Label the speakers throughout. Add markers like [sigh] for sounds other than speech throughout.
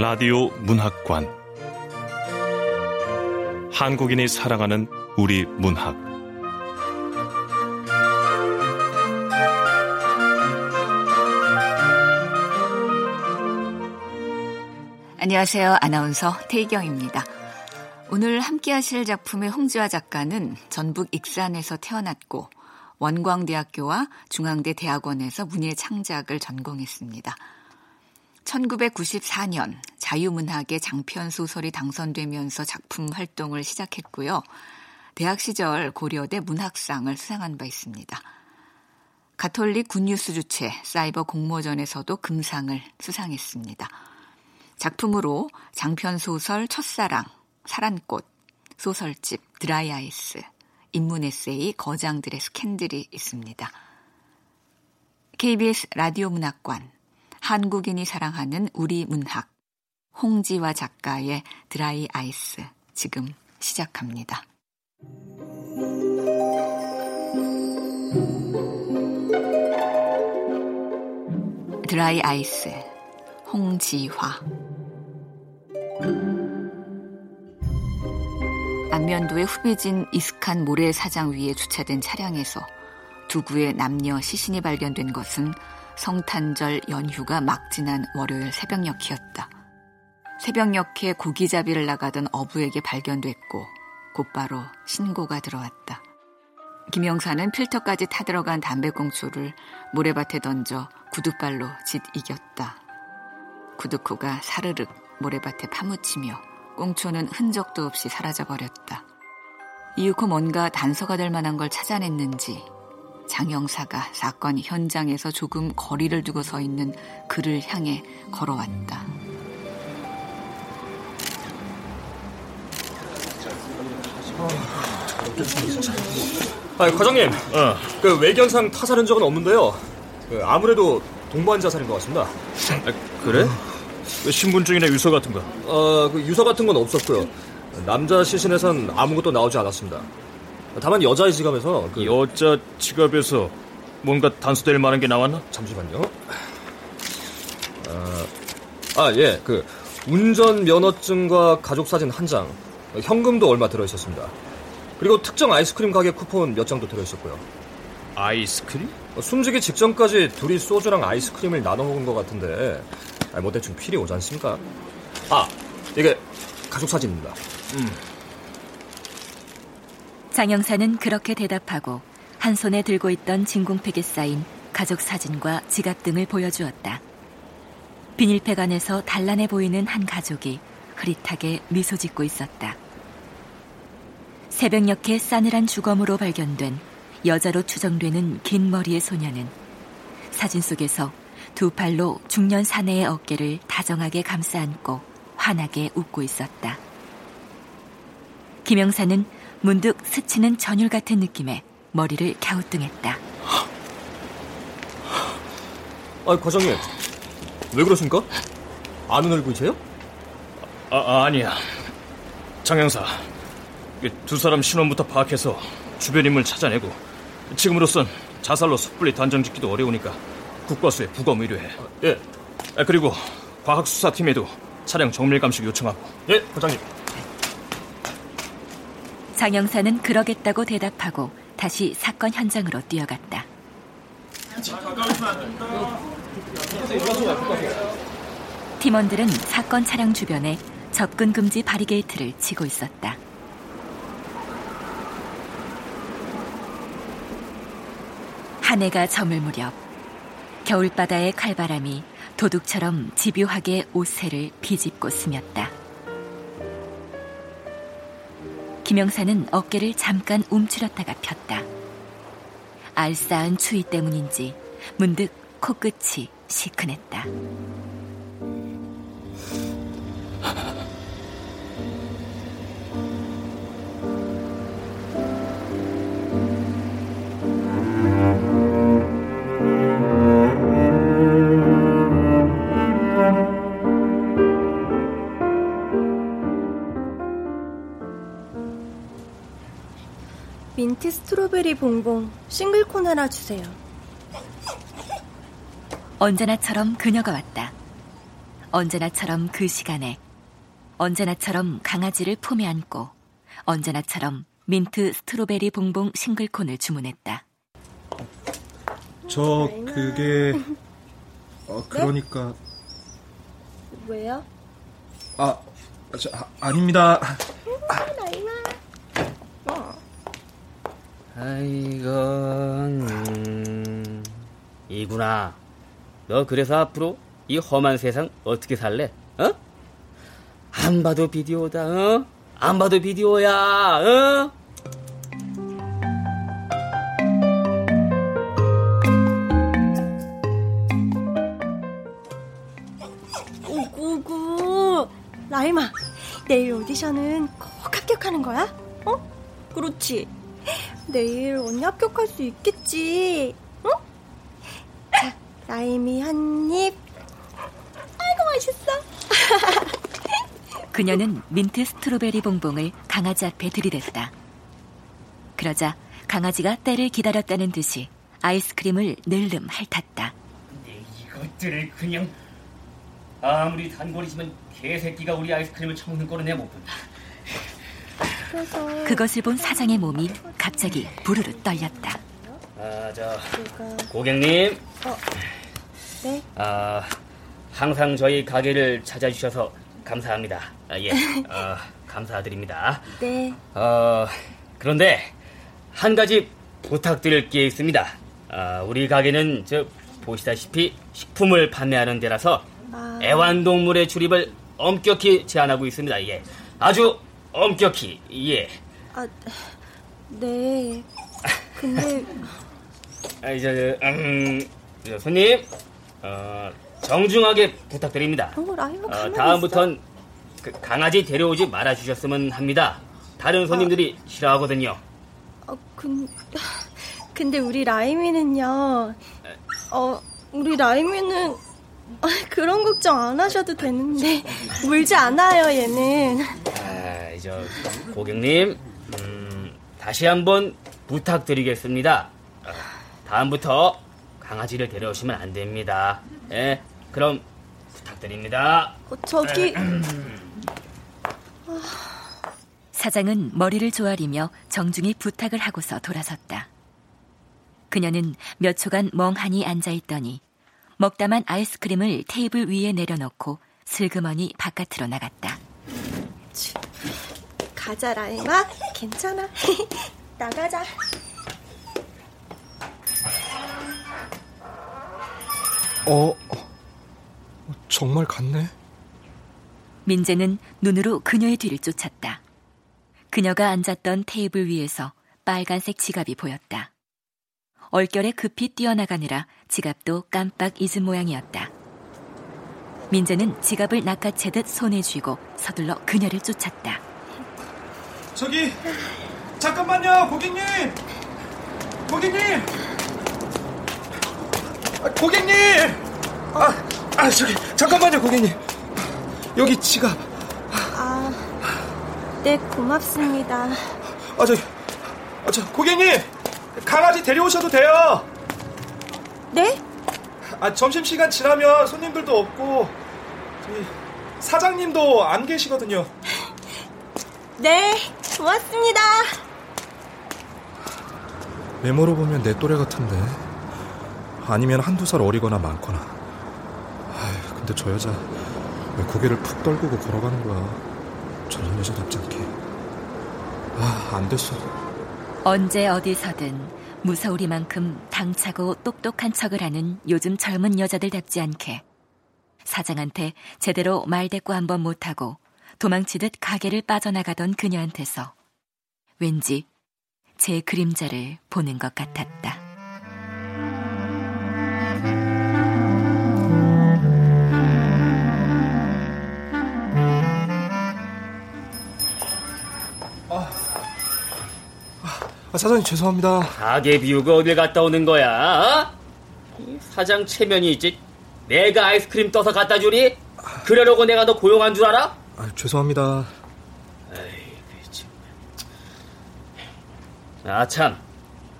Speaker 1: 라디오 문학관 한국인이 사랑하는 우리 문학
Speaker 2: 안녕하세요. 아나운서 태희경입니다. 오늘 함께 하실 작품의 홍지화 작가는 전북 익산에서 태어났고 원광대학교와 중앙대 대학원에서 문예 창작을 전공했습니다. 1994년 자유문학의 장편 소설이 당선되면서 작품 활동을 시작했고요. 대학 시절 고려대 문학상을 수상한 바 있습니다. 가톨릭 굿뉴스 주최 사이버 공모전에서도 금상을 수상했습니다. 작품으로 장편 소설 첫사랑, 사란꽃, 소설집 드라이 아이스, 인문 에세이 거장들의 스캔들이 있습니다. KBS 라디오 문학관 한국인이 사랑하는 우리 문학 홍지화 작가의 드라이 아이스 지금 시작합니다. 드라이 아이스 홍지화 안면도의 후배진 이스칸 모래사장 위에 주차된 차량에서 두 구의 남녀 시신이 발견된 것은 성탄절 연휴가 막 지난 월요일 새벽녘이었다. 새벽녘에 고기잡이를 나가던 어부에게 발견됐고 곧바로 신고가 들어왔다. 김영사는 필터까지 타들어간 담배꽁초를 모래밭에 던져 구두발로 짓 이겼다. 구두코가 사르륵 모래밭에 파묻히며 꽁초는 흔적도 없이 사라져버렸다. 이윽고 뭔가 단서가 될 만한 걸 찾아냈는지 장영사가 사건 현장에서 조금 거리를 두고 서 있는 그를 향해 걸어왔다.
Speaker 3: 아, 과장님. 어. 그 외견상 타살 흔적은 없는데요. 그 아무래도 동반 자살인 것 같습니다.
Speaker 1: 아, 그래? 그 신분증이나 유서 같은 거?
Speaker 3: 어, 그 유서 같은 건 없었고요. 남자 시신에선 아무것도 나오지 않았습니다. 다만 여자의 지갑에서 그
Speaker 1: 여자 지갑에서 뭔가 단수될 만한 게 나왔나?
Speaker 3: 잠시만요. 아, 아, 예. 그 운전 면허증과 가족 사진 한 장, 현금도 얼마 들어 있었습니다. 그리고 특정 아이스크림 가게 쿠폰 몇 장도 들어 있었고요.
Speaker 1: 아이스크림?
Speaker 3: 숨지기 직전까지 둘이 소주랑 아이스크림을 나눠 먹은 것 같은데, 아, 뭐 대충 필이 오지 않습니까? 아, 이게 가족 사진입니다. 음.
Speaker 4: 장영사는 그렇게 대답하고 한 손에 들고 있던 진공팩에 쌓인 가족 사진과 지갑 등을 보여주었다. 비닐팩 안에서 단란해 보이는 한 가족이 흐릿하게 미소 짓고 있었다. 새벽녘에 싸늘한 주검으로 발견된 여자로 추정되는 긴 머리의 소녀는 사진 속에서 두 팔로 중년 사내의 어깨를 다정하게 감싸 안고 환하게 웃고 있었다. 김영사는 문득 스치는 전율 같은 느낌에 머리를 갸우뚱했다.
Speaker 3: 아, 과장님. 왜 그러십니까? 아는 얼굴이세요?
Speaker 1: 아, 아 아 니야. 장영사. 두 사람 신원부터 파악해서 주변 인물 찾아내고 지금으로선 자살로 섣불리 단정 짓기도 어려우니까 국과수에 부검 의뢰해.
Speaker 3: 아, 예.
Speaker 1: 아, 그리고 과학수사팀에도 차량 정밀 감식 요청하고.
Speaker 3: 예, 과장님.
Speaker 4: 장영사는 그러겠다고 대답하고 다시 사건 현장으로 뛰어갔다. 팀원들은 사건 차량 주변에 접근 금지 바리게이트를 치고 있었다. 한 해가 저물 무렵 겨울바다의 칼바람이 도둑처럼 집요하게 옷새를 비집고 스몄다. 김영사는 어깨를 잠깐 움츠렸다가 폈다. 알싸한 추위 때문인지 문득 코끝이 시큰했다.
Speaker 5: mint strawberry bonbon 싱글콘 하나 주세요.
Speaker 4: 언제나처럼 그녀가 왔다. 언제나처럼 그 시간에 언제나처럼 강아지를 품에 안고 언제나처럼 mint strawberry bonbon 싱글콘을 주문했다.
Speaker 6: 저 그게 어 그러니까
Speaker 5: 왜요?
Speaker 6: 아, 저, 아 아닙니다.
Speaker 7: 아 이고, 음, 이구나. 너 그래서 앞으로 이 험한 세상 어떻게 살래? 어? 안 봐도 비디오다, 어? 안 봐도 비디오야, 어?
Speaker 5: 오구구. 라이마, 내일 오디션은 꼭 합격하는 거야? 어? 그렇지. 내일 언니 합격할 수 있겠지. 응? 자, 라임이 한 입. 아이고 맛있어. [laughs]
Speaker 4: 그녀는 민트 스트로베리 봉봉을 강아지 앞에 들이댔다. 그러자 강아지가 때를 기다렸다는 듯이 아이스크림을 늘름 핥았다.
Speaker 7: 이것들을 그냥 아무리 단골이지만 개새끼가 우리 아이스크림을 처먹는 꼴은 내못 본다.
Speaker 4: 그것을 본 사장의 몸이 갑자기 부르르 떨렸다.
Speaker 7: 아, 저 고객님,
Speaker 5: 네
Speaker 7: 아, 항상 저희 가게를 찾아주셔서 감사합니다. 아, 예, [laughs] 어, 감사드립니다.
Speaker 5: 네.
Speaker 7: 어, 그런데 한 가지 부탁드릴 게 있습니다. 아, 우리 가게는 저 보시다시피 식품을 판매하는 데라서
Speaker 5: 아.
Speaker 7: 애완동물의 출입을 엄격히 제한하고 있습니다. 예, 아주 엄격히 예.
Speaker 5: 아, 네. 근데 [laughs]
Speaker 7: 아, 이제 음, 저 손님 어, 정중하게 부탁드립니다.
Speaker 5: 어,
Speaker 7: 어, 다음부턴 그 강아지 데려오지 말아 주셨으면 합니다. 다른 손님들이 싫어하거든요.
Speaker 5: 어, 근, [laughs] 근데 우리 라임이는요. 어, 우리 라임이는 아, 그런 걱정 안 하셔도 되는데 [laughs] 물지 않아요, 얘는.
Speaker 7: 아, 저 고객님, 음, 다시 한번 부탁드리겠습니다. 어, 다음부터 강아지를 데려오시면 안 됩니다. 예, 그럼 부탁드립니다.
Speaker 5: 어, 저기
Speaker 4: 사장은 머리를 조아리며 정중히 부탁을 하고서 돌아섰다. 그녀는 몇 초간 멍하니 앉아 있더니 먹다만 아이스크림을 테이블 위에 내려놓고 슬그머니 바깥으로 나갔다.
Speaker 5: 가자, 라임아. 괜찮아. [laughs] 나가자.
Speaker 6: 어, 정말 갔네.
Speaker 4: 민재는 눈으로 그녀의 뒤를 쫓았다. 그녀가 앉았던 테이블 위에서 빨간색 지갑이 보였다. 얼결에 급히 뛰어나가느라 지갑도 깜빡 잊은 모양이었다. 민재는 지갑을 낚아채듯 손에 쥐고 서둘러 그녀를 쫓았다.
Speaker 6: 저기 잠깐만요, 고객님. 고객님. 아, 고객님. 아, 아 저기 잠깐만요, 고객님. 여기 지갑.
Speaker 5: 아, 네, 고맙습니다.
Speaker 6: 아, 저, 아, 저 고객님. 강아지 데려오셔도 돼요.
Speaker 5: 네?
Speaker 6: 아, 점심시간 지나면 손님들도 없고, 저기, 사장님도 안 계시거든요.
Speaker 5: 네, 고맙습니다.
Speaker 6: 메모로 보면 내 또래 같은데. 아니면 한두 살 어리거나 많거나. 아휴, 근데 저 여자 왜 고개를 푹 떨구고 걸어가는 거야? 저런 여자답지 않게. 아, 안 됐어.
Speaker 4: 언제 어디서든 무서우리만큼 당차고 똑똑한 척을 하는 요즘 젊은 여자들답지 않게 사장한테 제대로 말대꾸 한번 못하고 도망치듯 가게를 빠져나가던 그녀한테서 왠지 제 그림자를 보는 것 같았다.
Speaker 6: 사장님 죄송합니다.
Speaker 7: 가게 비우고 어딜 갔다 오는 거야? 어? 사장 체면이 있지. 내가 아이스크림 떠서 갖다 주니? 그러려고 내가 너 고용한 줄 알아?
Speaker 6: 아, 죄송합니다.
Speaker 7: 아, 참.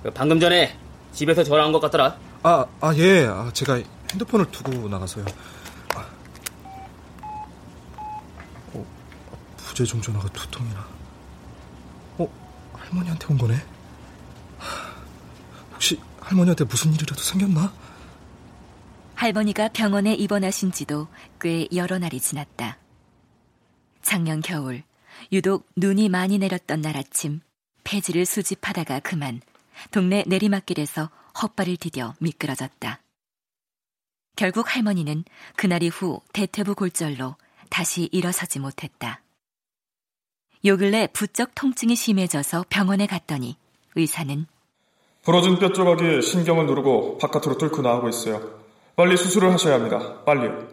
Speaker 7: 그 방금 전에 집에서 전화한 것 같더라.
Speaker 6: 아, 아, 예. 아, 제가 핸드폰을 두고 나가서요. 아. 어, 부재중 전화가 두 통이나. 어, 할머니한테 온 거네? 혹시 할머니한테 무슨 일이라도 생겼나?
Speaker 4: 할머니가 병원에 입원하신 지도 꽤 여러 날이 지났다. 작년 겨울, 유독 눈이 많이 내렸던 날 아침, 폐지를 수집하다가 그만 동네 내리막길에서 헛발을 디뎌 미끄러졌다. 결국 할머니는 그날 이후 대퇴부 골절로 다시 일어서지 못했다. 요 근래 부쩍 통증이 심해져서 병원에 갔더니 의사는
Speaker 8: 부러진 뼈 조각이 신경을 누르고 바깥으로 뚫고 나오고 있어요. 빨리 수술을 하셔야 합니다. 빨리요.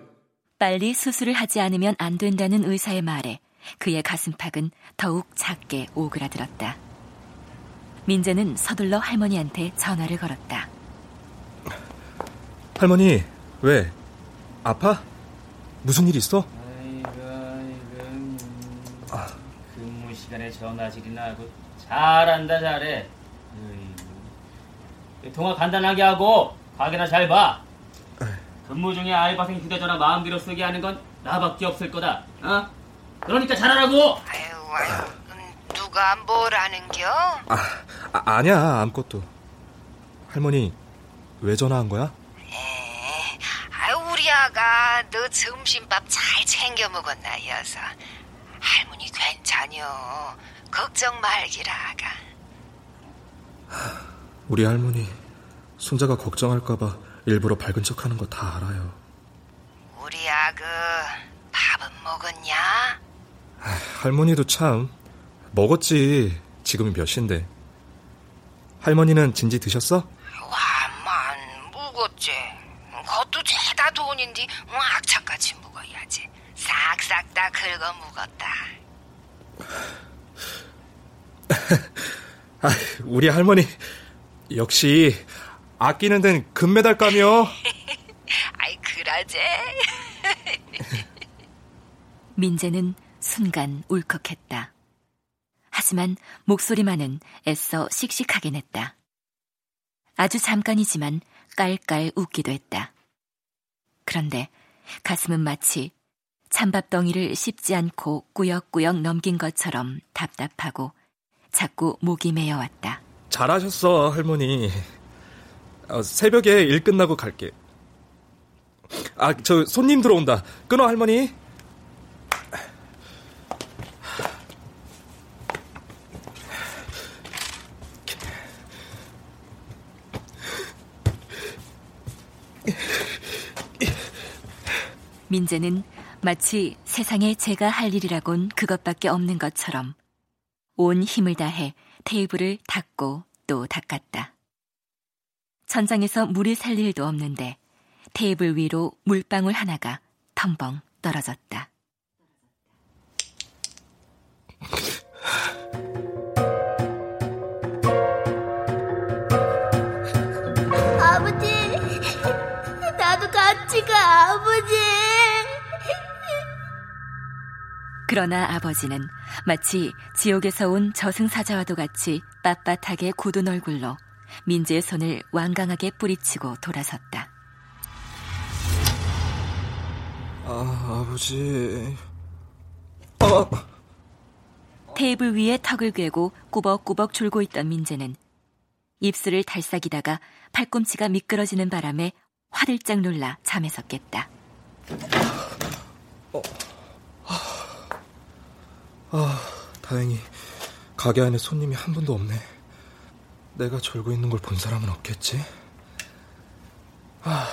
Speaker 4: 빨리 수술을 하지 않으면 안 된다는 의사의 말에 그의 가슴팍은 더욱 작게 오그라들었다. 민재는 서둘러 할머니한테 전화를 걸었다.
Speaker 6: 할머니, 왜? 아파? 무슨 일 있어?
Speaker 7: 아이고, 아이고. 근무 시간에 전화질이나 하고 잘한다 잘해. 아이고. 통화 간단하게 하고 가게나 잘 봐. 근무 중에 알바생 휴대전화 마음대로 쓰게 하는 건 나밖에 없을 거다. 어? 그러니까 잘하라고.
Speaker 9: 아유, 아유, 누가 뭘 아는겨?
Speaker 6: 아, 아 아니야 아무것도. 할머니 왜 전화한 거야?
Speaker 9: 에, 아유, 우리 아가 너 점심밥 잘 챙겨 먹었나 여서 할머니 괜찮여. 걱정 말기라 아가.
Speaker 6: 우리 할머니 손자가 걱정할까봐 일부러 밝은 척하는 거 다 알아요.
Speaker 9: 우리 아그 밥은 먹었냐?
Speaker 6: 아, 할머니도 참 먹었지. 지금이 몇 시인데. 할머니는 진지 드셨어?
Speaker 9: 와만 묵었지. 그것도 죄다 돈인데 뭐 악착같이 묵어야지. 싹싹 다 긁어 묵었다. [laughs]
Speaker 6: 아, 우리 할머니 역시 아끼는 데는 금메달감이요. [laughs]
Speaker 9: 아이 그러제. [laughs]
Speaker 4: 민재는 순간 울컥했다. 하지만 목소리만은 애써 씩씩하게 냈다. 아주 잠깐이지만 깔깔 웃기도 했다. 그런데 가슴은 마치 찬밥 덩이를 씹지 않고 꾸역꾸역 넘긴 것처럼 답답하고 자꾸 목이 메어왔다.
Speaker 6: 잘하셨어, 할머니. 어, 새벽에 일 끝나고 갈게. 아, 저 손님 들어온다. 끊어, 할머니.
Speaker 4: 민재는 마치 세상에 제가 할 일이라곤 그것밖에 없는 것처럼 온 힘을 다해 테이블을 닦고 또 닦았다. 천장에서 물이 살 일도 없는데 테이블 위로 물방울 하나가 텀벙 떨어졌다.
Speaker 10: 아버지, 나도 같이 가, 아버지.
Speaker 4: 그러나 아버지는 마치 지옥에서 온 저승사자와도 같이 빳빳하게 굳은 얼굴로 민재의 손을 완강하게 뿌리치고 돌아섰다.
Speaker 6: 아, 아버지. 아.
Speaker 4: 테이블 위에 턱을 괴고 꾸벅꾸벅 졸고 있던 민재는 입술을 달싹이다가 팔꿈치가 미끄러지는 바람에 화들짝 놀라 잠에서 깼다.
Speaker 6: 어. 아, 다행히 가게 안에 손님이 한 분도 없네. 내가 졸고 있는 걸 본 사람은 없겠지? 아.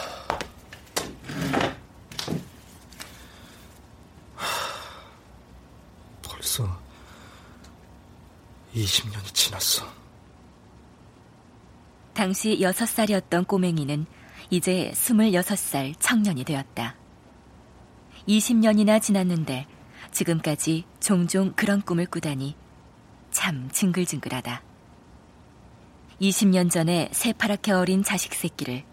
Speaker 6: 벌써 20년이 지났어.
Speaker 4: 당시 6살이었던 꼬맹이는 이제 26살 청년이 되었다. 20년이나 지났는데 지금까지 종종 그런 꿈을 꾸다니 참 징글징글하다. 20년 전에 새파랗게 어린 자식 새끼를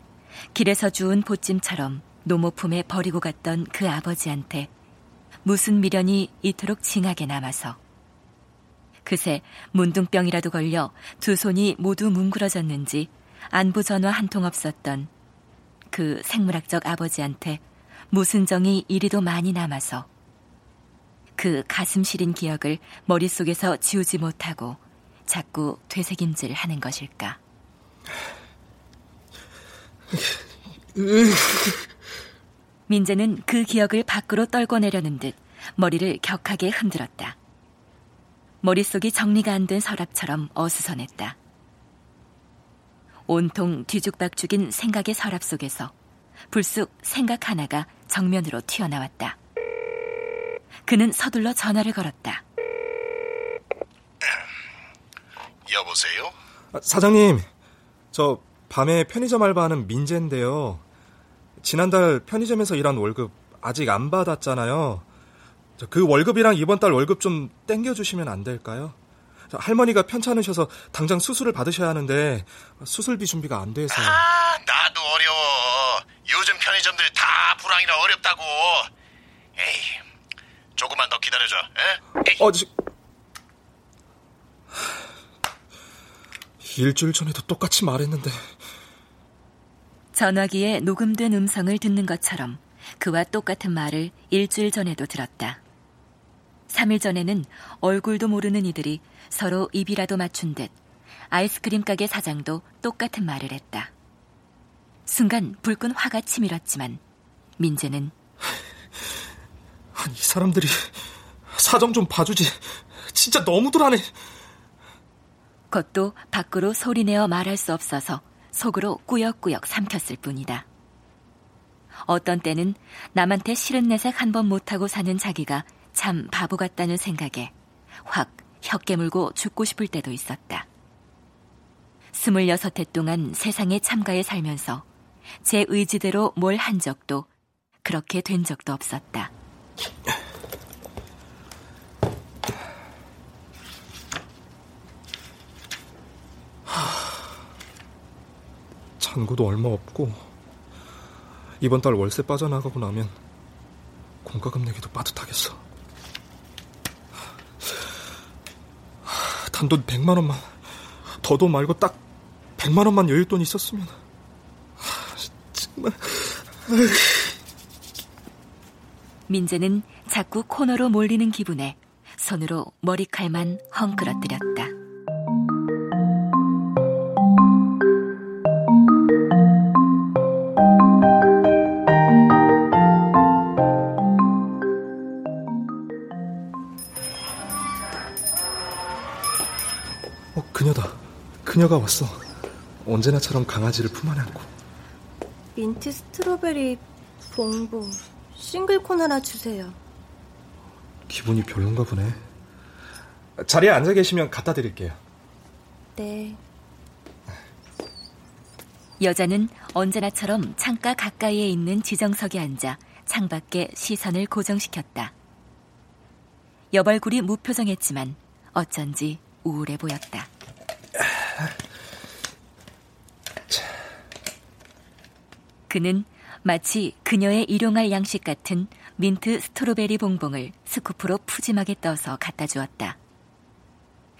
Speaker 4: 길에서 주운 보찜처럼 노모품에 버리고 갔던 그 아버지한테 무슨 미련이 이토록 징하게 남아서 그새 문둥병이라도 걸려 두 손이 모두 뭉그러졌는지 안부 전화 한 통 없었던 그 생물학적 아버지한테 무슨 정이 이리도 많이 남아서 그 가슴 시린 기억을 머릿속에서 지우지 못하고 자꾸 되새김질 하는 것일까. 민재는 그 기억을 밖으로 떨궈내려는 듯 머리를 격하게 흔들었다. 머릿속이 정리가 안 된 서랍처럼 어수선했다. 온통 뒤죽박죽인 생각의 서랍 속에서 불쑥 생각 하나가 정면으로 튀어나왔다. 그는 서둘러 전화를 걸었다. [clears throat]
Speaker 11: 여보세요?
Speaker 6: 아, 사장님, 저 밤에 편의점 알바하는 민재인데요. 지난달 편의점에서 일한 월급 아직 안 받았잖아요. 그 월급이랑 이번 달 월급 좀 땡겨주시면 안 될까요? 할머니가 편찮으셔서 당장 수술을 받으셔야 하는데 수술비 준비가 안 돼서.
Speaker 11: 아, 나도 어려워. 요즘 편의점들 다 불황이라 어렵다고. 에이, 조금만 더 기다려줘. 에?
Speaker 6: 어, 지... 일주일 전에도 똑같이 말했는데.
Speaker 4: 전화기에 녹음된 음성을 듣는 것처럼 그와 똑같은 말을 일주일 전에도 들었다. 3일 전에는 얼굴도 모르는 이들이 서로 입이라도 맞춘 듯 아이스크림 가게 사장도 똑같은 말을 했다. 순간 불끈 화가 치밀었지만 민재는
Speaker 6: 이 사람들이 사정 좀 봐주지. 진짜 너무들 하네.
Speaker 4: 그것도 밖으로 소리내어 말할 수 없어서 속으로 꾸역꾸역 삼켰을 뿐이다. 어떤 때는 남한테 싫은 내색 한 번 못하고 사는 자기가 참 바보 같다는 생각에 확 혀깨물고 죽고 싶을 때도 있었다. 스물여섯 해 동안 세상에 참가해 살면서 제 의지대로 뭘 한 적도 그렇게 된 적도 없었다.
Speaker 6: 잔고도 얼마 없고 이번 달 월세 빠져나가고 나면 공과금 내기도 빠듯하겠어. 단돈 100만 원만 더도 말고 딱 100만 원만 여윳돈 있었으면 정말
Speaker 4: 민재는 자꾸 코너로 몰리는 기분에 손으로 머리칼만 헝클어뜨렸다.
Speaker 6: 어, 그녀다. 그녀가 왔어. 언제나처럼 강아지를 품 안에 안고.
Speaker 5: 민트 스트로베리 봉봉 싱글콘 하나 주세요.
Speaker 6: 기분이 별론가 보네. 자리에 앉아 계시면 갖다 드릴게요.
Speaker 5: 네.
Speaker 4: 여자는 언제나처럼 창가 가까이에 있는 지정석에 앉아 창밖에 시선을 고정시켰다. 얼굴이 무표정했지만 어쩐지 우울해 보였다. 그는 마치 그녀의 일용할 양식 같은 mint strawberry bonbon을 scoop으로 푸짐하게 떠서 갖다 주었다.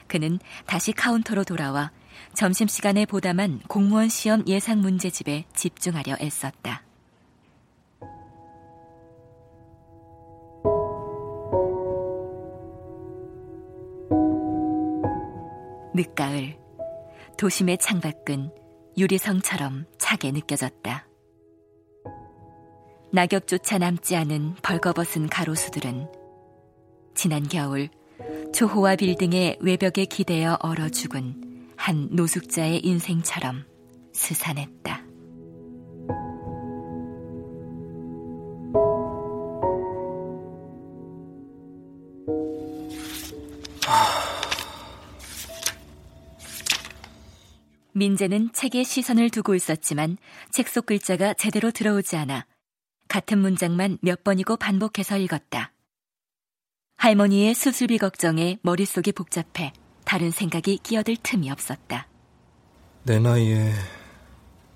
Speaker 4: 그는 다시 카운터로 돌아와 점심시간에 보다만 공무원 시험 예상 문제집에 집중하려 애썼다. 늦가을 도심의 창밖은 유리성처럼 차게 느껴졌다. 낙엽조차 남지 않은 벌거벗은 가로수들은 지난 겨울 초호화 빌딩의 외벽에 기대어 얼어 죽은 한 노숙자의 인생처럼 스산했다. 민재는 책에 시선을 두고 있었지만 책 속 글자가 제대로 들어오지 않아 같은 문장만 몇 번이고 반복해서 읽었다. 할머니의 수술비 걱정에 머릿속이 복잡해 다른 생각이 끼어들 틈이 없었다.
Speaker 6: 내 나이에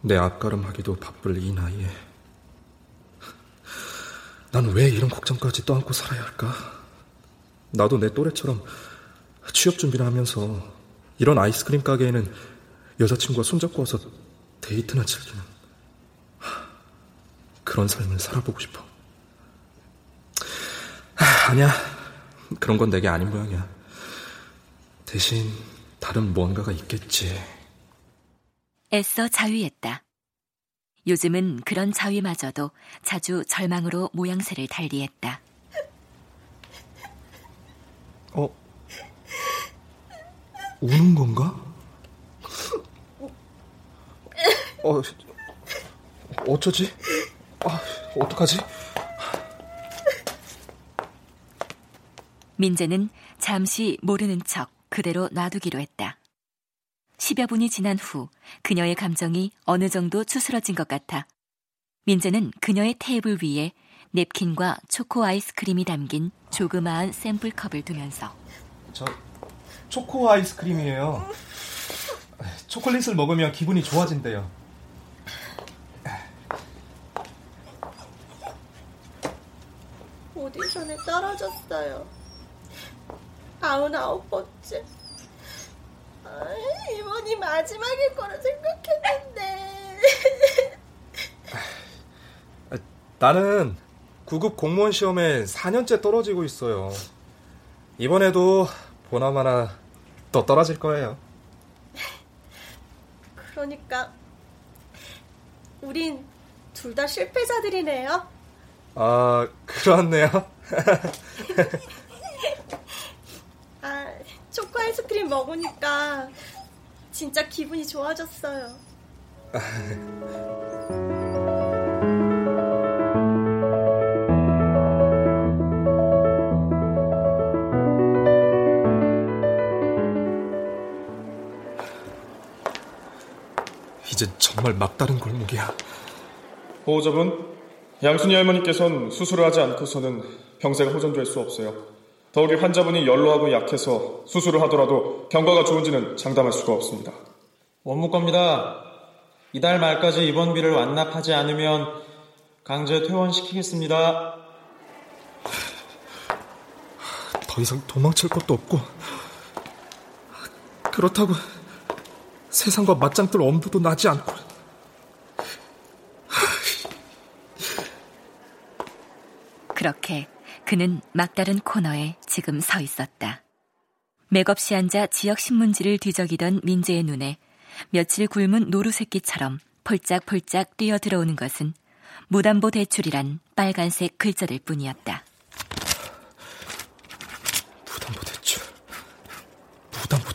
Speaker 6: 내 앞가름하기도 바쁠 이 나이에 난 왜 이런 걱정까지 떠안고 살아야 할까? 나도 내 또래처럼 취업 준비를 하면서 이런 아이스크림 가게에는 여자친구와 손잡고 와서 데이트나 즐기는 그런 삶을 살아보고 싶어. 하, 아니야. 그런 건 내게 아닌 모양이야. 대신 다른 무언가가 있겠지.
Speaker 4: 애써 자위했다. 요즘은 그런 자위마저도 자주 절망으로 모양새를 달리했다.
Speaker 6: 어? 우는 건가? 어, 어쩌지? 아, 어떡하지?
Speaker 4: 민재는 잠시 모르는 척 그대로 놔두기로 했다. 10여 분이 지난 후 그녀의 감정이 어느 정도 추스러진 것 같아 민재는 그녀의 테이블 위에 냅킨과 초코 아이스크림이 담긴 조그마한 샘플 컵을 두면서
Speaker 6: 저 초코 아이스크림이에요. 초콜릿을 먹으면 기분이 좋아진대요.
Speaker 5: 오디션에 떨어졌어요. 아흔아홉 번째. 아, 이번이 마지막일 거라 생각했는데.
Speaker 6: 나는 9급 공무원 시험에 4년째 떨어지고 있어요. 이번에도 보나마나 또 떨어질 거예요.
Speaker 5: 그러니까 우린 둘 다 실패자들이네요.
Speaker 6: 아, 그렇네요.
Speaker 5: 아, 초코 아이스크림 먹으니까 진짜 기분이 좋아졌어요. [laughs]
Speaker 6: 이제 정말 막다른 골목이야.
Speaker 8: 보호자분, 양순이 할머니께서는 수술을 하지 않고서는 병세가 호전될 수 없어요. 더욱이 환자분이 연로하고 약해서 수술을 하더라도 경과가 좋은지는 장담할 수가 없습니다.
Speaker 12: 원무과입니다. 이달 말까지 입원비를 완납하지 않으면 강제 퇴원시키겠습니다.
Speaker 6: 더 이상 도망칠 것도 없고 그렇다고 세상과 맞짱 뜰 엄두도 나지 않고
Speaker 4: 그렇게 그는 막다른 코너에 지금 서 있었다. 맥없이 앉아 지역 신문지를 뒤적이던 민재의 눈에 며칠 굶은 노루새끼처럼 폴짝폴짝 뛰어 들어오는 것은 무담보 대출이란 빨간색 글자들 뿐이었다.
Speaker 6: 무담보 대출, 무담보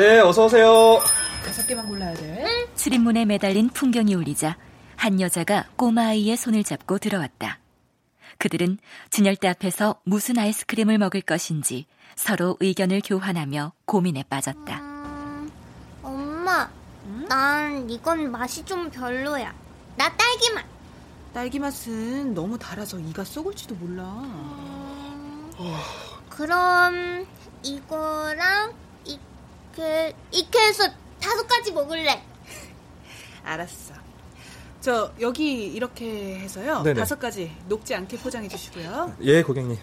Speaker 6: 네, 어서 오세요.
Speaker 13: 다섯 개만 골라야 돼.
Speaker 4: 출입문에 매달린 풍경이 울리자 한 여자가 꼬마 아이의 손을 잡고 들어왔다. 그들은 진열대 앞에서 무슨 아이스크림을 먹을 것인지 서로 의견을 교환하며 고민에 빠졌다.
Speaker 10: 엄마, 난 이건 맛이 좀 별로야. 나 딸기맛.
Speaker 13: 딸기 맛은 너무 달아서 이가 썩을지도 몰라.
Speaker 10: 그럼 이거랑 이렇게 이렇게 해서 다섯 가지 먹을래.
Speaker 13: 알았어. 저 여기 이렇게 해서요.
Speaker 6: 네네.
Speaker 13: 다섯 가지 녹지 않게 포장해 주시고요.
Speaker 6: 예, 고객님.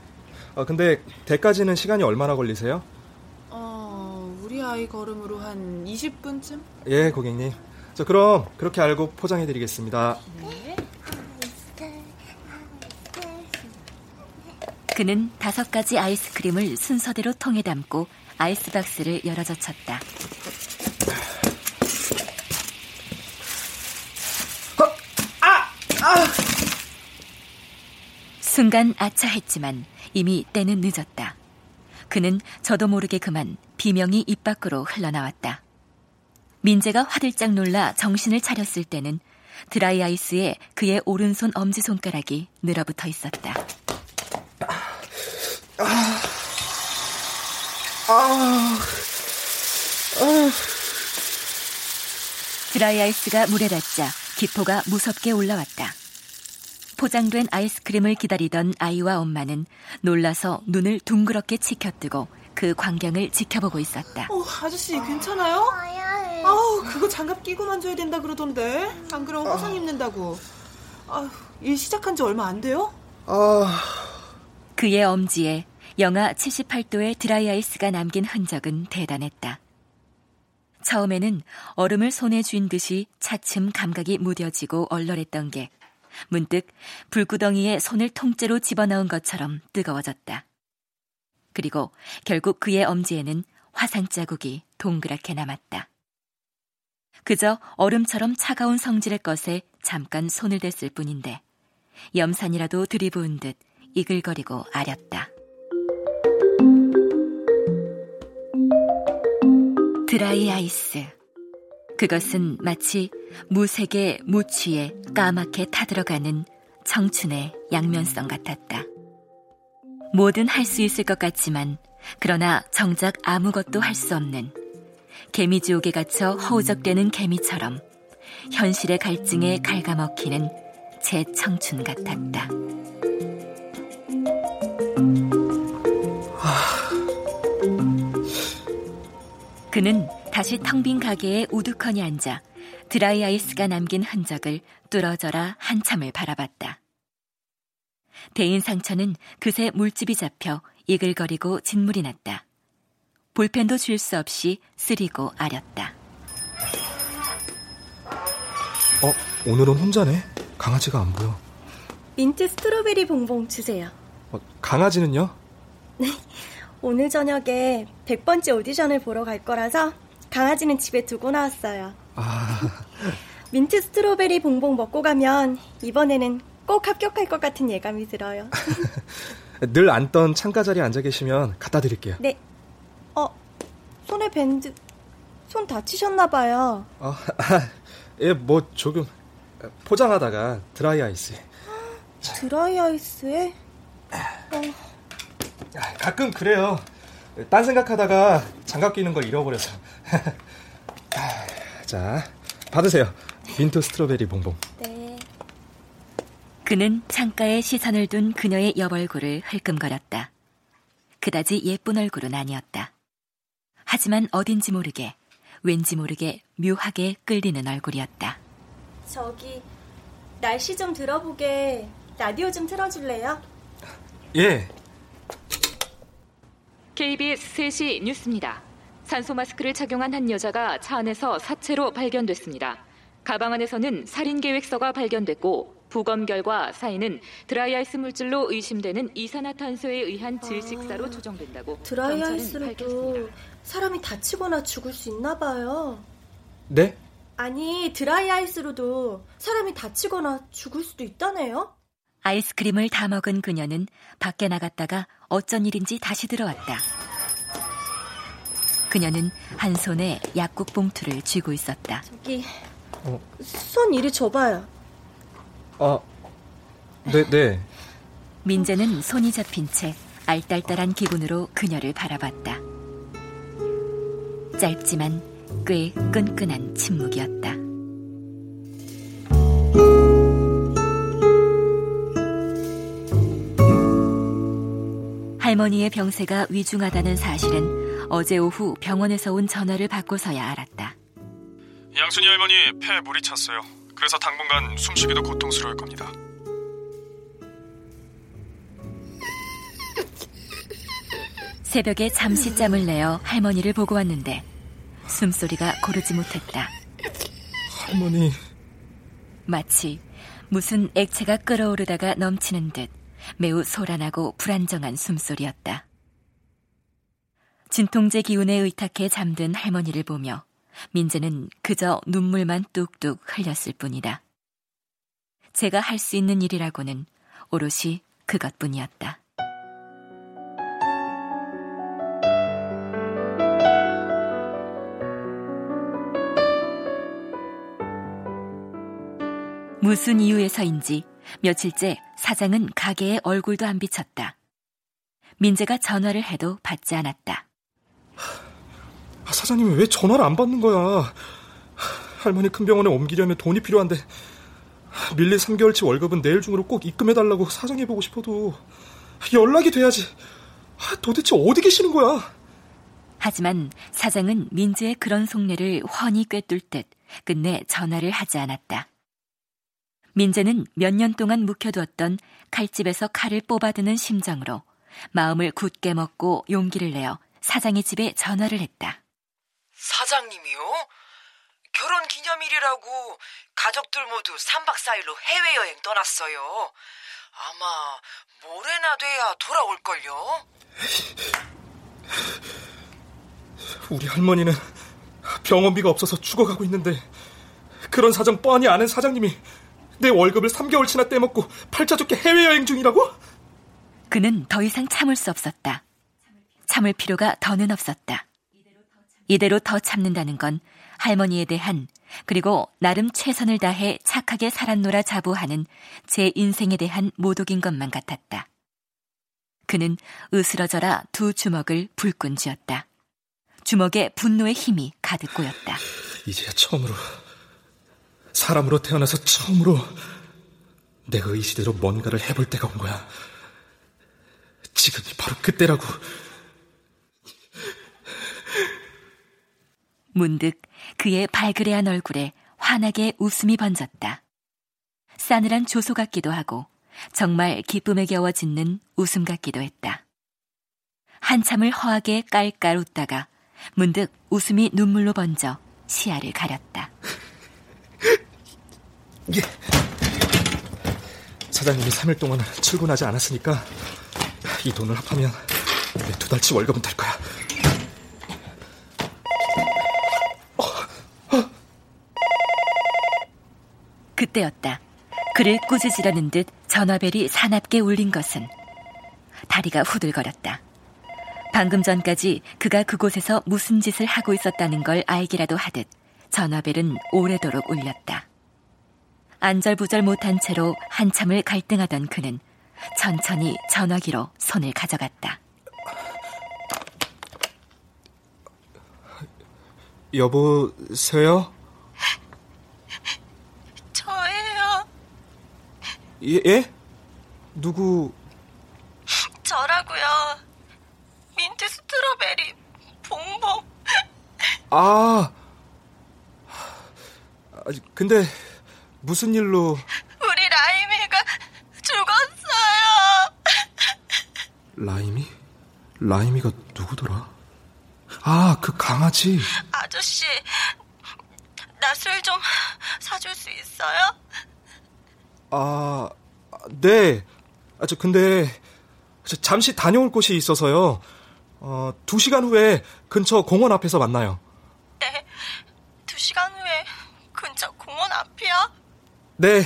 Speaker 6: 아, 근데 대까지는 시간이 얼마나 걸리세요?
Speaker 13: 어, 우리 아이 걸음으로 한 20분쯤?
Speaker 6: 예, 고객님. 자, 그럼 그렇게 알고 포장해 드리겠습니다.
Speaker 4: 그는 다섯 가지 아이스크림을 순서대로 통에 담고 아이스박스를 열어 젖혔다. 순간 아차했지만 이미 때는 늦었다. 그는 저도 모르게 그만 비명이 입 밖으로 흘러나왔다. 민재가 화들짝 놀라 정신을 차렸을 때는 드라이 아이스에 그의 오른손 엄지손가락이 늘어붙어 있었다.
Speaker 6: 아,
Speaker 4: 드라이 아이스가 물에 닿자 기포가 무섭게 올라왔다. 포장된 아이스크림을 기다리던 아이와 엄마는 놀라서 눈을 둥그렇게 치켜뜨고 그 광경을 지켜보고 있었다.
Speaker 13: 어, 아저씨 괜찮아요? 아우, 그거 장갑 끼고 만져야 된다 그러던데. 안 그러면 화상 입는다고. 아휴, 일 시작한 지 얼마 안 돼요?
Speaker 6: 아.
Speaker 4: 그의 엄지에 영하 78도의 드라이아이스가 남긴 흔적은 대단했다. 처음에는 얼음을 손에 쥔 듯이 차츰 감각이 무뎌지고 얼얼했던 게 문득 불구덩이에 손을 통째로 집어넣은 것처럼 뜨거워졌다. 그리고 결국 그의 엄지에는 화상 자국이 동그랗게 남았다. 그저 얼음처럼 차가운 성질의 것에 잠깐 손을 댔을 뿐인데 염산이라도 들이부은 듯 이글거리고 아렸다. 드라이 아이스. 그것은 마치 무색의 무취에 까맣게 타들어가는 청춘의 양면성 같았다. 뭐든 할 수 있을 것 같지만 그러나 정작 아무것도 할 수 없는 개미지옥에 갇혀 허우적대는 개미처럼 현실의 갈증에 갉아먹히는 제 청춘 같았다. 그는 다시 텅 빈 가게에 우두커니 앉아 드라이 아이스가 남긴 흔적을 뚫어져라 한참을 바라봤다. 대인 상처는 그새 물집이 잡혀 이글거리고 진물이 났다. 볼펜도 쥘 수 없이 쓰리고 아렸다.
Speaker 6: 어, 오늘은 혼자네. 강아지가 안 보여.
Speaker 5: mint strawberry bonbon 주세요.
Speaker 6: 어, 강아지는요? [laughs]
Speaker 5: 네. 오늘 저녁에 100번째 오디션을 보러 갈 거라서 강아지는 집에 두고 나왔어요.
Speaker 6: 아. [laughs]
Speaker 5: mint strawberry bonbon 먹고 가면 이번에는 꼭 합격할 것 같은 예감이 들어요. [laughs]
Speaker 6: 늘 앉던 창가 자리에 앉아 계시면 갖다 드릴게요.
Speaker 5: 네. 어, 손에 밴드, 손 다치셨나 봐요.
Speaker 6: 어, 아, [laughs] 예, 뭐 조금 포장하다가 드라이 아이스. [gasps]
Speaker 5: 드라이 아이스에? 어.
Speaker 6: 가끔 그래요. 딴 생각하다가 장갑 끼는 걸 잊어버려서. [laughs] 자, 받으세요. mint strawberry bonbon.
Speaker 5: 네.
Speaker 4: 그는 창가에 시선을 둔 그녀의 옆얼굴을 흘끔거렸다. 그다지 예쁜 얼굴은 아니었다. 하지만 어딘지 모르게, 왠지 모르게 묘하게 끌리는 얼굴이었다.
Speaker 5: 저기, 날씨 좀 들어보게 라디오 좀 틀어줄래요?
Speaker 6: 예.
Speaker 14: KBS 3시 뉴스입니다. 산소 마스크를 착용한 한 여자가 차 안에서 사체로 발견됐습니다. 가방 안에서는 살인 계획서가 발견됐고 부검 결과 사인은 드라이아이스 물질로 의심되는 이산화탄소에 의한 질식사로
Speaker 5: 아,
Speaker 14: 추정된다고
Speaker 5: 드라이아이스로도 사람이 다치거나 죽을 수 있나 봐요.
Speaker 6: 네?
Speaker 5: 아니 드라이아이스로도 사람이 다치거나 죽을 수도 있다네요.
Speaker 4: 아이스크림을 다 먹은 그녀는 밖에 나갔다가 어쩐 일인지 다시 들어왔다. 그녀는 한 손에 약국 봉투를 쥐고 있었다.
Speaker 5: 저기
Speaker 6: 어.
Speaker 5: 손 이리 줘봐요.
Speaker 6: 아, 네, 네.
Speaker 4: 민재는 손이 잡힌 채 알딸딸한 기분으로 그녀를 바라봤다. 짧지만 꽤 끈끈한 침묵이었다. 할머니의 병세가 위중하다는 사실은 어제 오후 병원에서 온 전화를 받고서야 알았다.
Speaker 8: 양순이 할머니 폐에 물이 찼어요. 그래서 당분간 숨쉬기도 고통스러울 겁니다.
Speaker 4: 새벽에 잠시 짬을 내어 할머니를 보고 왔는데 숨소리가 고르지 못했다.
Speaker 6: 할머니.
Speaker 4: 마치 무슨 액체가 끓어오르다가 넘치는 듯 매우 소란하고 불안정한 숨소리였다. 진통제 기운에 의탁해 잠든 할머니를 보며 민재는 그저 눈물만 뚝뚝 흘렸을 뿐이다. 제가 할 수 있는 일이라고는 오롯이 그것뿐이었다. 무슨 이유에서인지 며칠째 사장은 가게에 얼굴도 안 비쳤다. 민재가 전화를 해도 받지 않았다.
Speaker 6: 아, 사장님이 왜 전화를 안 받는 거야? 할머니 큰 병원에 옮기려면 돈이 필요한데 밀린 3개월치 월급은 내일 중으로 꼭 입금해달라고 사정해보고 싶어도 연락이 돼야지. 아, 도대체 어디 계시는 거야?
Speaker 4: 하지만 사장은 민지의 그런 속내를 훤히 꿰뚫 듯 끝내 전화를 하지 않았다. 민재는 몇 년 동안 묵혀두었던 칼집에서 칼을 뽑아드는 심정으로 마음을 굳게 먹고 용기를 내어 사장의 집에 전화를 했다.
Speaker 15: 사장님이요? 결혼 기념일이라고 가족들 모두 3박 4일로 해외여행 떠났어요. 아마 모레나 돼야 돌아올걸요?
Speaker 6: 우리 할머니는 병원비가 없어서 죽어가고 있는데 그런 사정 뻔히 아는 사장님이 내 월급을 3개월치나 떼먹고 팔자 좋게 해외여행 중이라고?
Speaker 4: 그는 더 이상 참을 수 없었다. 참을 필요가 더는 없었다. 이대로 더 참는다는 건 할머니에 대한 그리고 나름 최선을 다해 착하게 살았노라 자부하는 제 인생에 대한 모독인 것만 같았다. 그는 으스러져라 두 주먹을 불끈 쥐었다. 주먹에 분노의 힘이 가득 고였다.
Speaker 6: 이제야 처음으로 사람으로 태어나서 처음으로 내가 의지대로 뭔가를 해볼 때가 온 거야. 지금이 바로 그때라고.
Speaker 4: 문득 그의 발그레한 얼굴에 환하게 웃음이 번졌다. 싸늘한 조소 같기도 하고 정말 기쁨에 겨워 짓는 웃음 같기도 했다. 한참을 허하게 깔깔 웃다가 문득 웃음이 눈물로 번져 시야를 가렸다.
Speaker 6: 예. 사장님이 3일 동안 출근하지 않았으니까 이 돈을 합하면 두 달치 월급은 될 거야.
Speaker 4: 그때였다. 그를 꾸짖으려는 듯 전화벨이 사납게 울린 것은 다리가 후들거렸다. 방금 전까지 그가 그곳에서 무슨 짓을 하고 있었다는 걸 알기라도 하듯 전화벨은 오래도록 울렸다. 안절부절 못한 채로 한참을 갈등하던 그는 천천히 전화기로 손을 가져갔다.
Speaker 6: 여보세요?
Speaker 5: 저예요.
Speaker 6: 예? 예? 누구?
Speaker 5: 저라고요. 민트 스트로베리 봉봉.
Speaker 6: 아, 아, 근데 무슨 일로?
Speaker 5: 우리 라임이가 죽었어요.
Speaker 6: 라임이? 라임이가 누구더라? 아, 그 강아지.
Speaker 5: 아저씨, 나 술 좀 사줄 수 있어요?
Speaker 6: 아, 네. 아, 저 근데 저 잠시 다녀올 곳이 있어서요. 어, 두 시간 후에 근처 공원 앞에서 만나요.
Speaker 5: 네. 두 시간 후에 근처 공원 앞이요?
Speaker 6: 네.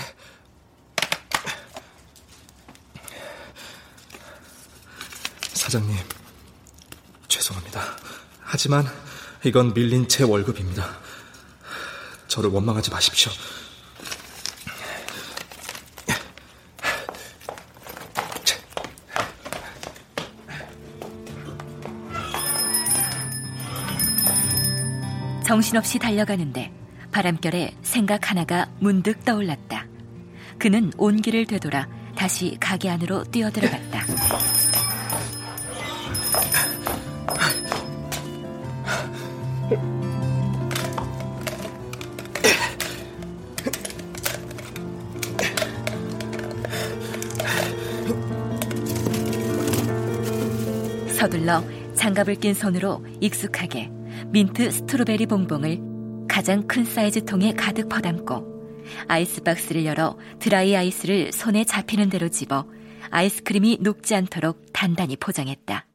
Speaker 6: 사장님, 죄송합니다. 하지만 이건 밀린 제 월급입니다. 저를 원망하지 마십시오.
Speaker 4: 정신없이 달려가는데 바람결에 생각 하나가 문득 떠올랐다. 그는 온기를 되돌아 다시 가게 안으로 뛰어들어갔다. 서둘러 장갑을 낀 손으로 익숙하게 민트 스트로베리 봉봉을 가장 큰 사이즈 통에 가득 퍼담고 아이스박스를 열어 드라이 아이스를 손에 잡히는 대로 집어 아이스크림이 녹지 않도록 단단히 포장했다.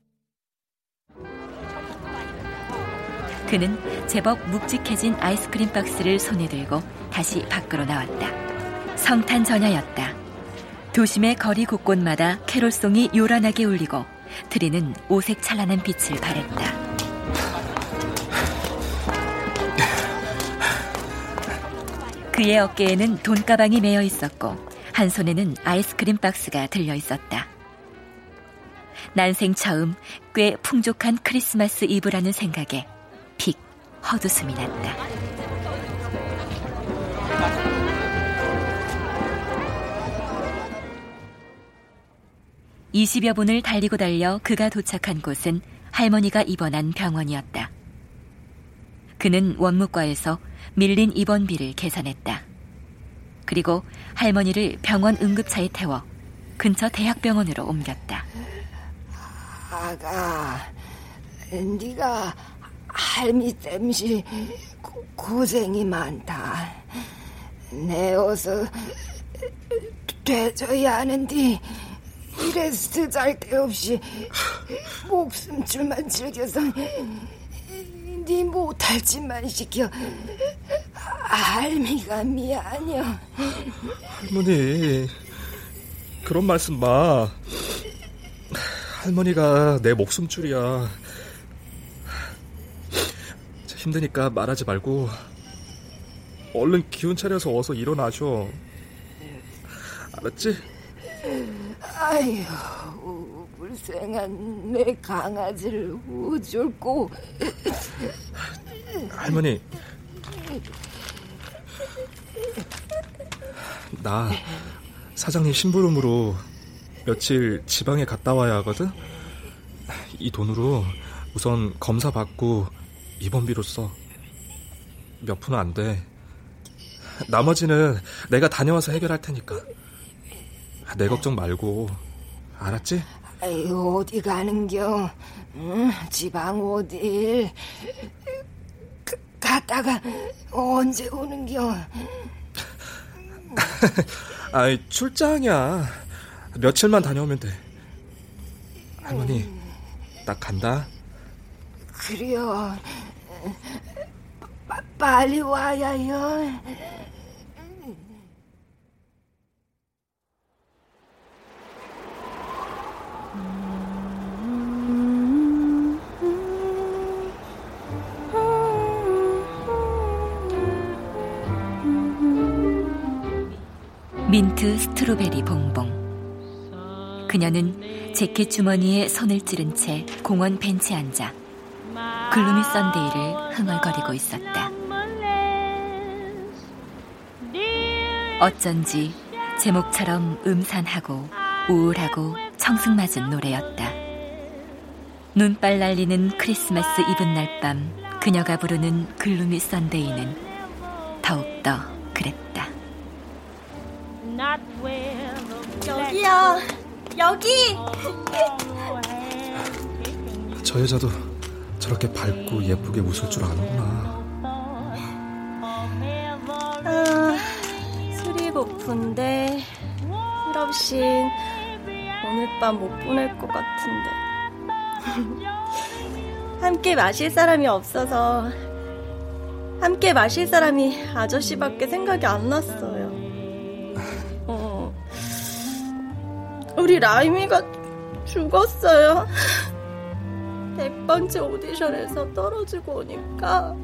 Speaker 4: 그는 제법 묵직해진 아이스크림 박스를 손에 들고 다시 밖으로 나왔다. 성탄 전야였다. 도심의 거리 곳곳마다 캐롤송이 요란하게 울리고 트리는 오색 찬란한 빛을 발했다. 그의 어깨에는 돈가방이 매여 있었고 한 손에는 아이스크림 박스가 들려 있었다. 난생 처음 꽤 풍족한 크리스마스 이브라는 생각에 픽 헛웃음이 났다. (20여 분을) 달리고 달려 그가 도착한 곳은 할머니가 입원한 병원이었다. 그는 원무과에서 밀린 입원비를 계산했다. 그리고 할머니를 병원 응급차에 태워 근처 대학병원으로 옮겼다.
Speaker 16: 아가, 네가 할미 땜시 고생이 많다. 내 어서 되져야 하는데 이래 쓰잘데없이 목숨줄만 즐겨서 네 못할 짓만 시켜. 할미가 미안해
Speaker 6: 할머니 그런 말씀 마. 할머니가 내 목숨줄이야. 힘드니까 말하지 말고 얼른 기운 차려서 어서 일어나셔 알았지?
Speaker 16: 아휴 불쌍한 내 강아지를 우줄고.
Speaker 6: 할머니. 나 사장님 심부름으로 며칠 지방에 갔다 와야 하거든? 이 돈으로 우선 검사 받고 입원비로 써 몇 푼은 안돼. 나머지는 내가 다녀와서 해결할 테니까. 내 걱정 말고. 알았지?
Speaker 16: 아유 어디 가는겨? 응, 지방 어딜? 그, 갔다가 언제 오는겨? [laughs]
Speaker 6: 아이 출장이야. 며칠만 다녀오면 돼. 할머니 나 간다.
Speaker 16: 그래요. 빠, 빨리 와야요
Speaker 4: 민트 스트로베리 봉봉. 그녀는 재킷 주머니에 손을 찌른 채 공원 벤치에 앉아 Gloomy Sunday를 흥얼거리고 있었다. 어쩐지 제목처럼 음산하고 우울하고 청승맞은 노래였다. 눈발 날리는 크리스마스 이브 날 밤 그녀가 부르는 Gloomy Sunday는 더욱더 그랬다.
Speaker 5: 여기요. 여기.
Speaker 6: 저 여자도 저렇게 밝고 예쁘게 웃을 줄 아는구나
Speaker 5: 아, 술이 고픈데 실없인 오늘 밤 못 보낼 것 같은데. [laughs] 함께 마실 사람이 없어서 함께 마실 사람이 아저씨밖에 생각이 안 났어요. 우리 라임이가 죽었어요. 100번째 오디션에서 떨어지고 오니까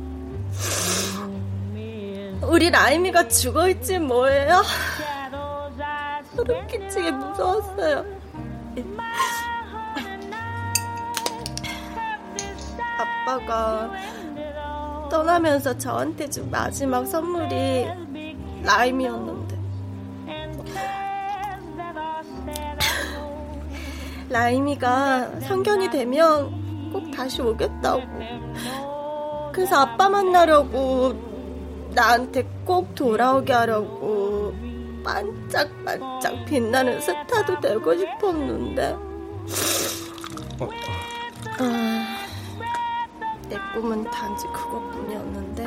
Speaker 5: 우리 라임이가 죽어있지 뭐예요? 소름 끼치게 무서웠어요. 아빠가 떠나면서 저한테 준 마지막 선물이 라임이었는데 라임이가 성견이 되면 꼭 다시 오겠다고. 그래서 아빠 만나려고 나한테 꼭 돌아오게 하려고 반짝반짝 빛나는 스타도 되고 싶었는데. 아, 내 꿈은 단지 그것뿐이었는데.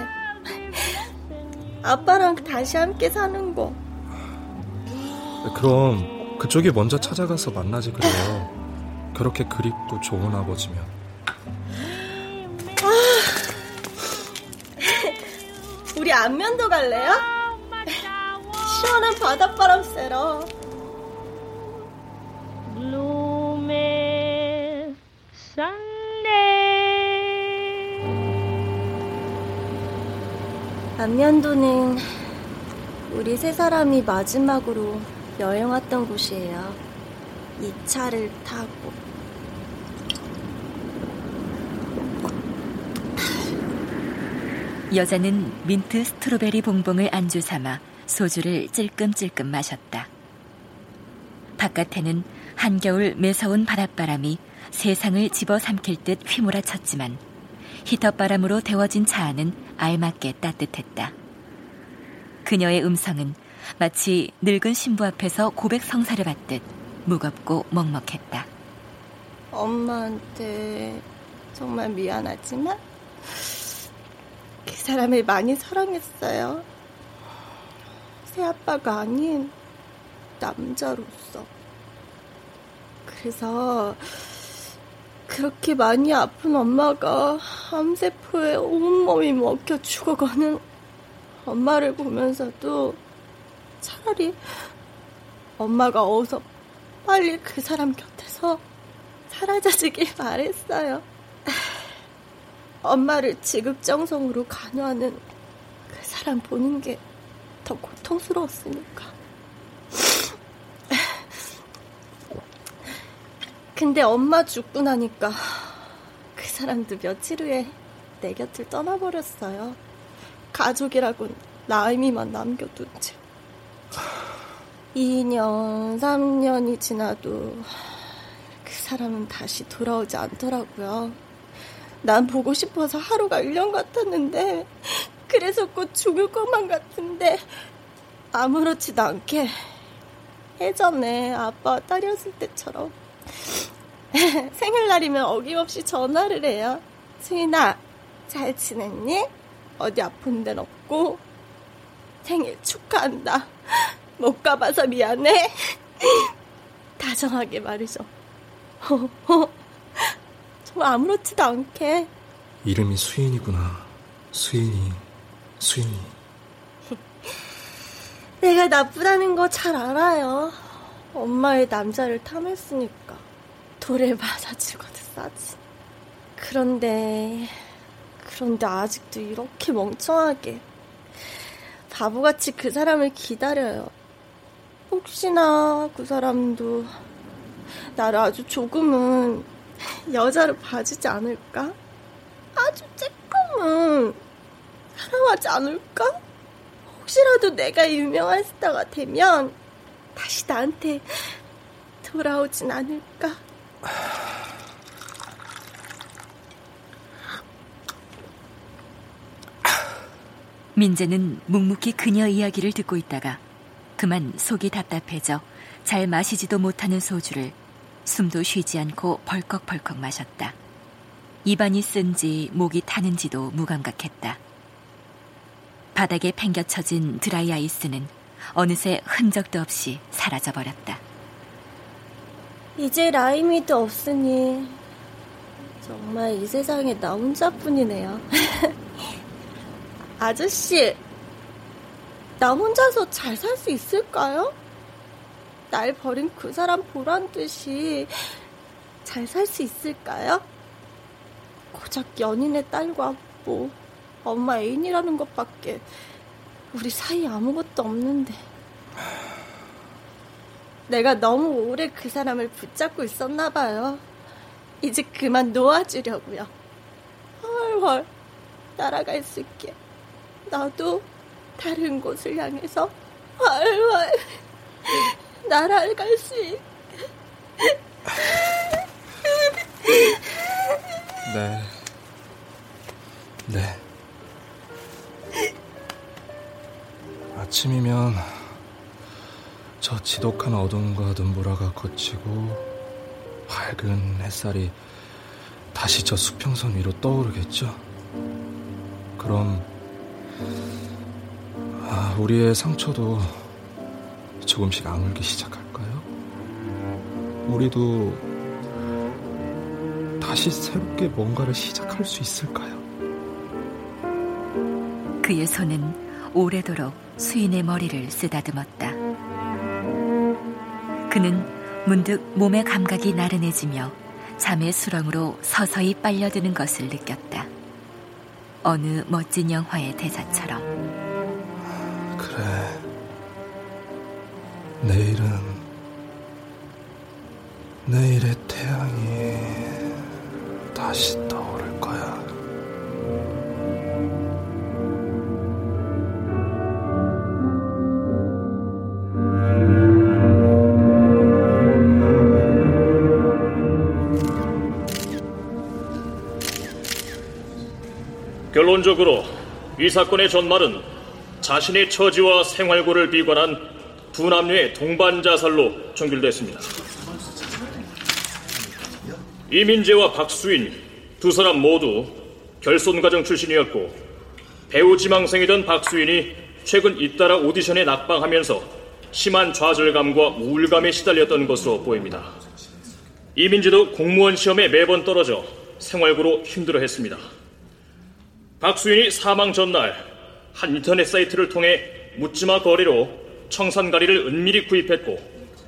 Speaker 5: 아빠랑 다시 함께 사는 거.
Speaker 6: 그럼 그쪽이 먼저 찾아가서 만나지 그래요 그렇게 그립고 좋은 아버지면
Speaker 5: 아, 우리 안면도 갈래요? 시원한 바닷바람 쐬러 안면도는 우리 세 사람이 마지막으로 여행 왔던 곳이에요. 이 차를 타고.
Speaker 4: 여자는 민트 스트로베리 봉봉을 안주 삼아 소주를 찔끔찔끔 마셨다. 바깥에는 한겨울 매서운 바닷바람이 세상을 집어삼킬 듯 휘몰아쳤지만 히터바람으로 데워진 차 안은 알맞게 따뜻했다. 그녀의 음성은 마치 늙은 신부 앞에서 고백 성사를 받듯 무겁고 먹먹했다.
Speaker 5: 엄마한테 정말 미안하지만 그 사람을 많이 사랑했어요. 새아빠가 아닌 남자로서. 그래서 그렇게 많이 아픈 엄마가 암세포에 온몸이 먹혀 죽어가는 엄마를 보면서도 차라리 엄마가 어서 빨리 그 사람 곁에서 사라져주길 바랬어요. 엄마를 지극정성으로 간호하는 그 사람 보는 게 더 고통스러웠으니까. 근데 엄마 죽고 나니까 그 사람도 며칠 후에 내 곁을 떠나버렸어요. 가족이라곤 나이미만 남겨둔 채. 2년, 3년이 지나도 그 사람은 다시 돌아오지 않더라고요. 난 보고 싶어서 하루가 1년 같았는데, 그래서 곧 죽을 것만 같은데, 아무렇지도 않게 예전에 아빠와 딸이었을 때처럼 [laughs] 생일날이면 어김없이 전화를 해요. 수인아, 잘 지냈니? 어디 아픈 데는 없고? 생일 축하한다. 못 가봐서 미안해. [laughs] 다정하게 말이죠. [laughs] 정말 아무렇지도 않게.
Speaker 6: 이름이 수인이구나. 수인이, 수인이. [laughs]
Speaker 5: 내가 나쁘다는 거 잘 알아요. 엄마의 남자를 탐했으니까. 돌을 맞아 죽어도 싸지. 그런데, 그런데 아직도 이렇게 멍청하게 바보같이 그 사람을 기다려요. 혹시나 그 사람도 나를 아주 조금은 여자로 봐주지 않을까? 아주 조금은 사랑하지 않을까? 혹시라도 내가 유명한 스타가 되면 다시 나한테 돌아오진 않을까?
Speaker 4: 민재는 묵묵히 그녀 이야기를 듣고 있다가 그만 속이 답답해져 잘 마시지도 못하는 소주를 숨도 쉬지 않고 벌컥벌컥 마셨다. 입안이 쓴지 목이 타는지도 무감각했다. 바닥에 팽겨쳐진 드라이 아이스는 어느새 흔적도 없이 사라져버렸다.
Speaker 5: 이제 라임이도 없으니 정말 이 세상에 나 혼자뿐이네요. [laughs] 아저씨, 나 혼자서 잘 살 수 있을까요? 날 버린 그 사람 보란 듯이 잘 살 수 있을까요? 고작 연인의 딸과 뭐 엄마 애인이라는 것밖에 우리 사이 아무것도 없는데 내가 너무 오래 그 사람을 붙잡고 있었나 봐요. 이제 그만 놓아주려고요. 헐헐 날아갈 수 있게 나도 다른 곳을 향해서 활 활 날아갈 수 있게
Speaker 6: 네. 네. 아침이면 저 지독한 어둠과 눈보라가 거치고 밝은 햇살이 다시 저 수평선 위로 떠오르겠죠. 그럼 아, 우리의 상처도 조금씩 아물기 시작할까요? 우리도 다시 새롭게 뭔가를 시작할 수 있을까요?
Speaker 4: 그의 손은 오래도록 수인의 머리를 쓰다듬었다. 그는 문득 몸의 감각이 나른해지며 잠의 수렁으로 서서히 빨려드는 것을 느꼈다. 어느 멋진 영화의 대사처럼.
Speaker 6: 그래. 내일은 내일의 태양이 다시 떠오를 거야.
Speaker 1: 결론적으로 이 사건의 전말은 자신의 처지와 생활고를 비관한 두 남녀의 동반 자살로 종결됐습니다. 이민재와 박수인 두 사람 모두 결손 가정 출신이었고 배우 지망생이던 박수인이 최근 잇따라 오디션에 낙방하면서 심한 좌절감과 우울감에 시달렸던 것으로 보입니다. 이민지도 공무원 시험에 매번 떨어져 생활고로 힘들어했습니다. 박수인이 사망 전날 한 인터넷 사이트를 통해 묻지마 거래로 청산가리를 은밀히 구입했고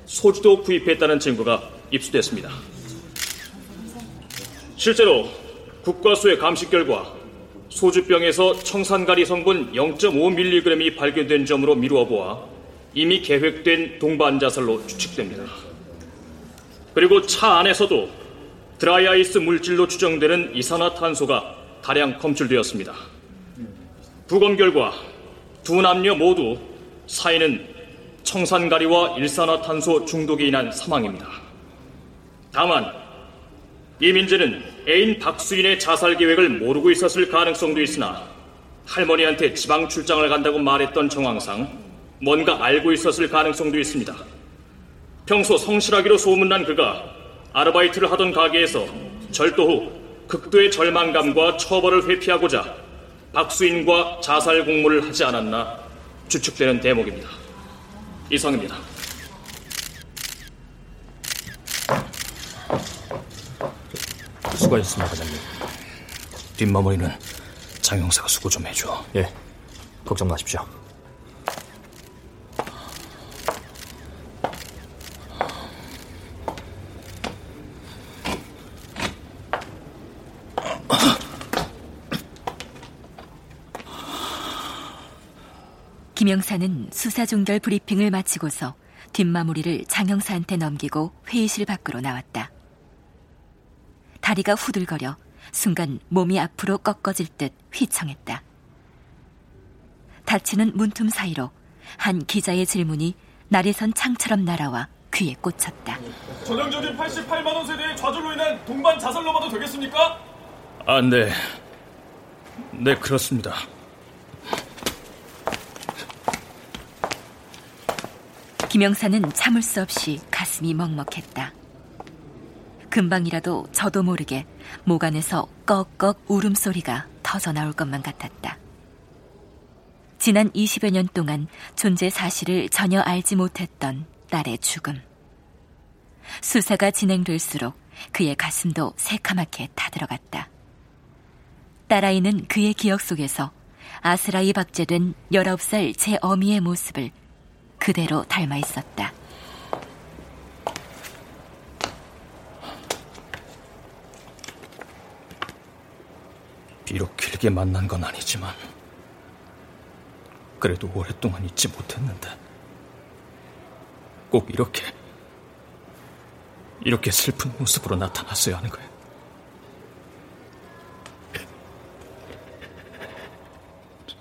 Speaker 1: 소주도 구입했다는 증거가 입수됐습니다. 실제로 국과수의 감식 결과 소주병에서 청산가리 성분 0.5mg이 발견된 점으로 미루어 보아 이미 계획된 동반 자살로 추측됩니다. 그리고 차 안에서도 드라이아이스 물질로 추정되는 이산화탄소가 다량 검출되었습니다. 부검 결과 두 남녀 모두 사인은 청산가리와 일산화탄소 중독에 인한 사망입니다. 다만 이민재는 애인 박수인의 자살 계획을 모르고 있었을 가능성도 있으나 할머니한테 지방 출장을 간다고 말했던 정황상 뭔가 알고 있었을 가능성도 있습니다. 평소 성실하기로 소문난 그가 아르바이트를 하던 가게에서 절도 후 극도의 절망감과 처벌을 회피하고자 박수인과 자살 공모를 하지 않았나 추측되는 대목입니다. 이상입니다. 수고하셨습니다, 과장님. 뒷마무리는 장 형사가 수고 좀 해줘.
Speaker 3: 예, 걱정 마십시오.
Speaker 4: 김영사는 수사 종결 브리핑을 마치고서 뒷마무리를 장영사한테 넘기고 회의실 밖으로 나왔다. 다리가 후들거려 순간 몸이 앞으로 꺾어질 듯 휘청했다. 닫히는 문틈 사이로 한 기자의 질문이 날에선 창처럼 날아와 귀에 꽂혔다.
Speaker 8: 전형적인 88만 원 세대의 좌절로 인한 동반 자살로 봐도 되겠습니까?
Speaker 1: 아, 네. 네, 그렇습니다.
Speaker 4: 김영사는 참을 수 없이 가슴이 먹먹했다. 금방이라도 저도 모르게 목 안에서 꺽꺽 울음소리가 터져 나올 것만 같았다. 지난 20여 년 동안 존재 사실을 전혀 알지 못했던 딸의 죽음. 수사가 진행될수록 그의 가슴도 새카맣게 타들어갔다. 딸아이는 그의 기억 속에서 아스라이 박제된 19살 제 어미의 모습을 그대로 닮아 있었다.
Speaker 1: 비록 길게 만난 건 아니지만 그래도 오랫동안 잊지 못했는데 꼭 이렇게 이렇게 슬픈 모습으로 나타났어야 하는 거예요.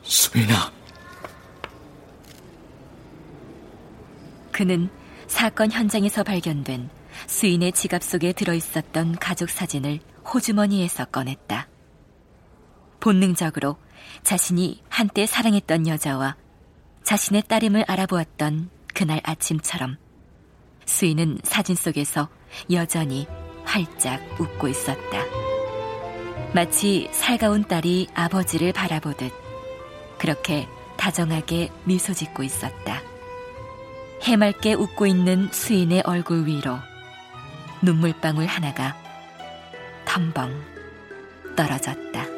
Speaker 1: 수인아.
Speaker 4: 그는 사건 현장에서 발견된 수인의 지갑 속에 들어있었던 가족 사진을 호주머니에서 꺼냈다. 본능적으로 자신이 한때 사랑했던 여자와 자신의 딸임을 알아보았던 그날 아침처럼 수인은 사진 속에서 여전히 활짝 웃고 있었다. 마치 살가운 딸이 아버지를 바라보듯 그렇게 다정하게 미소 짓고 있었다. 해맑게 웃고 있는 수인의 얼굴 위로 눈물방울 하나가 텀벙 떨어졌다.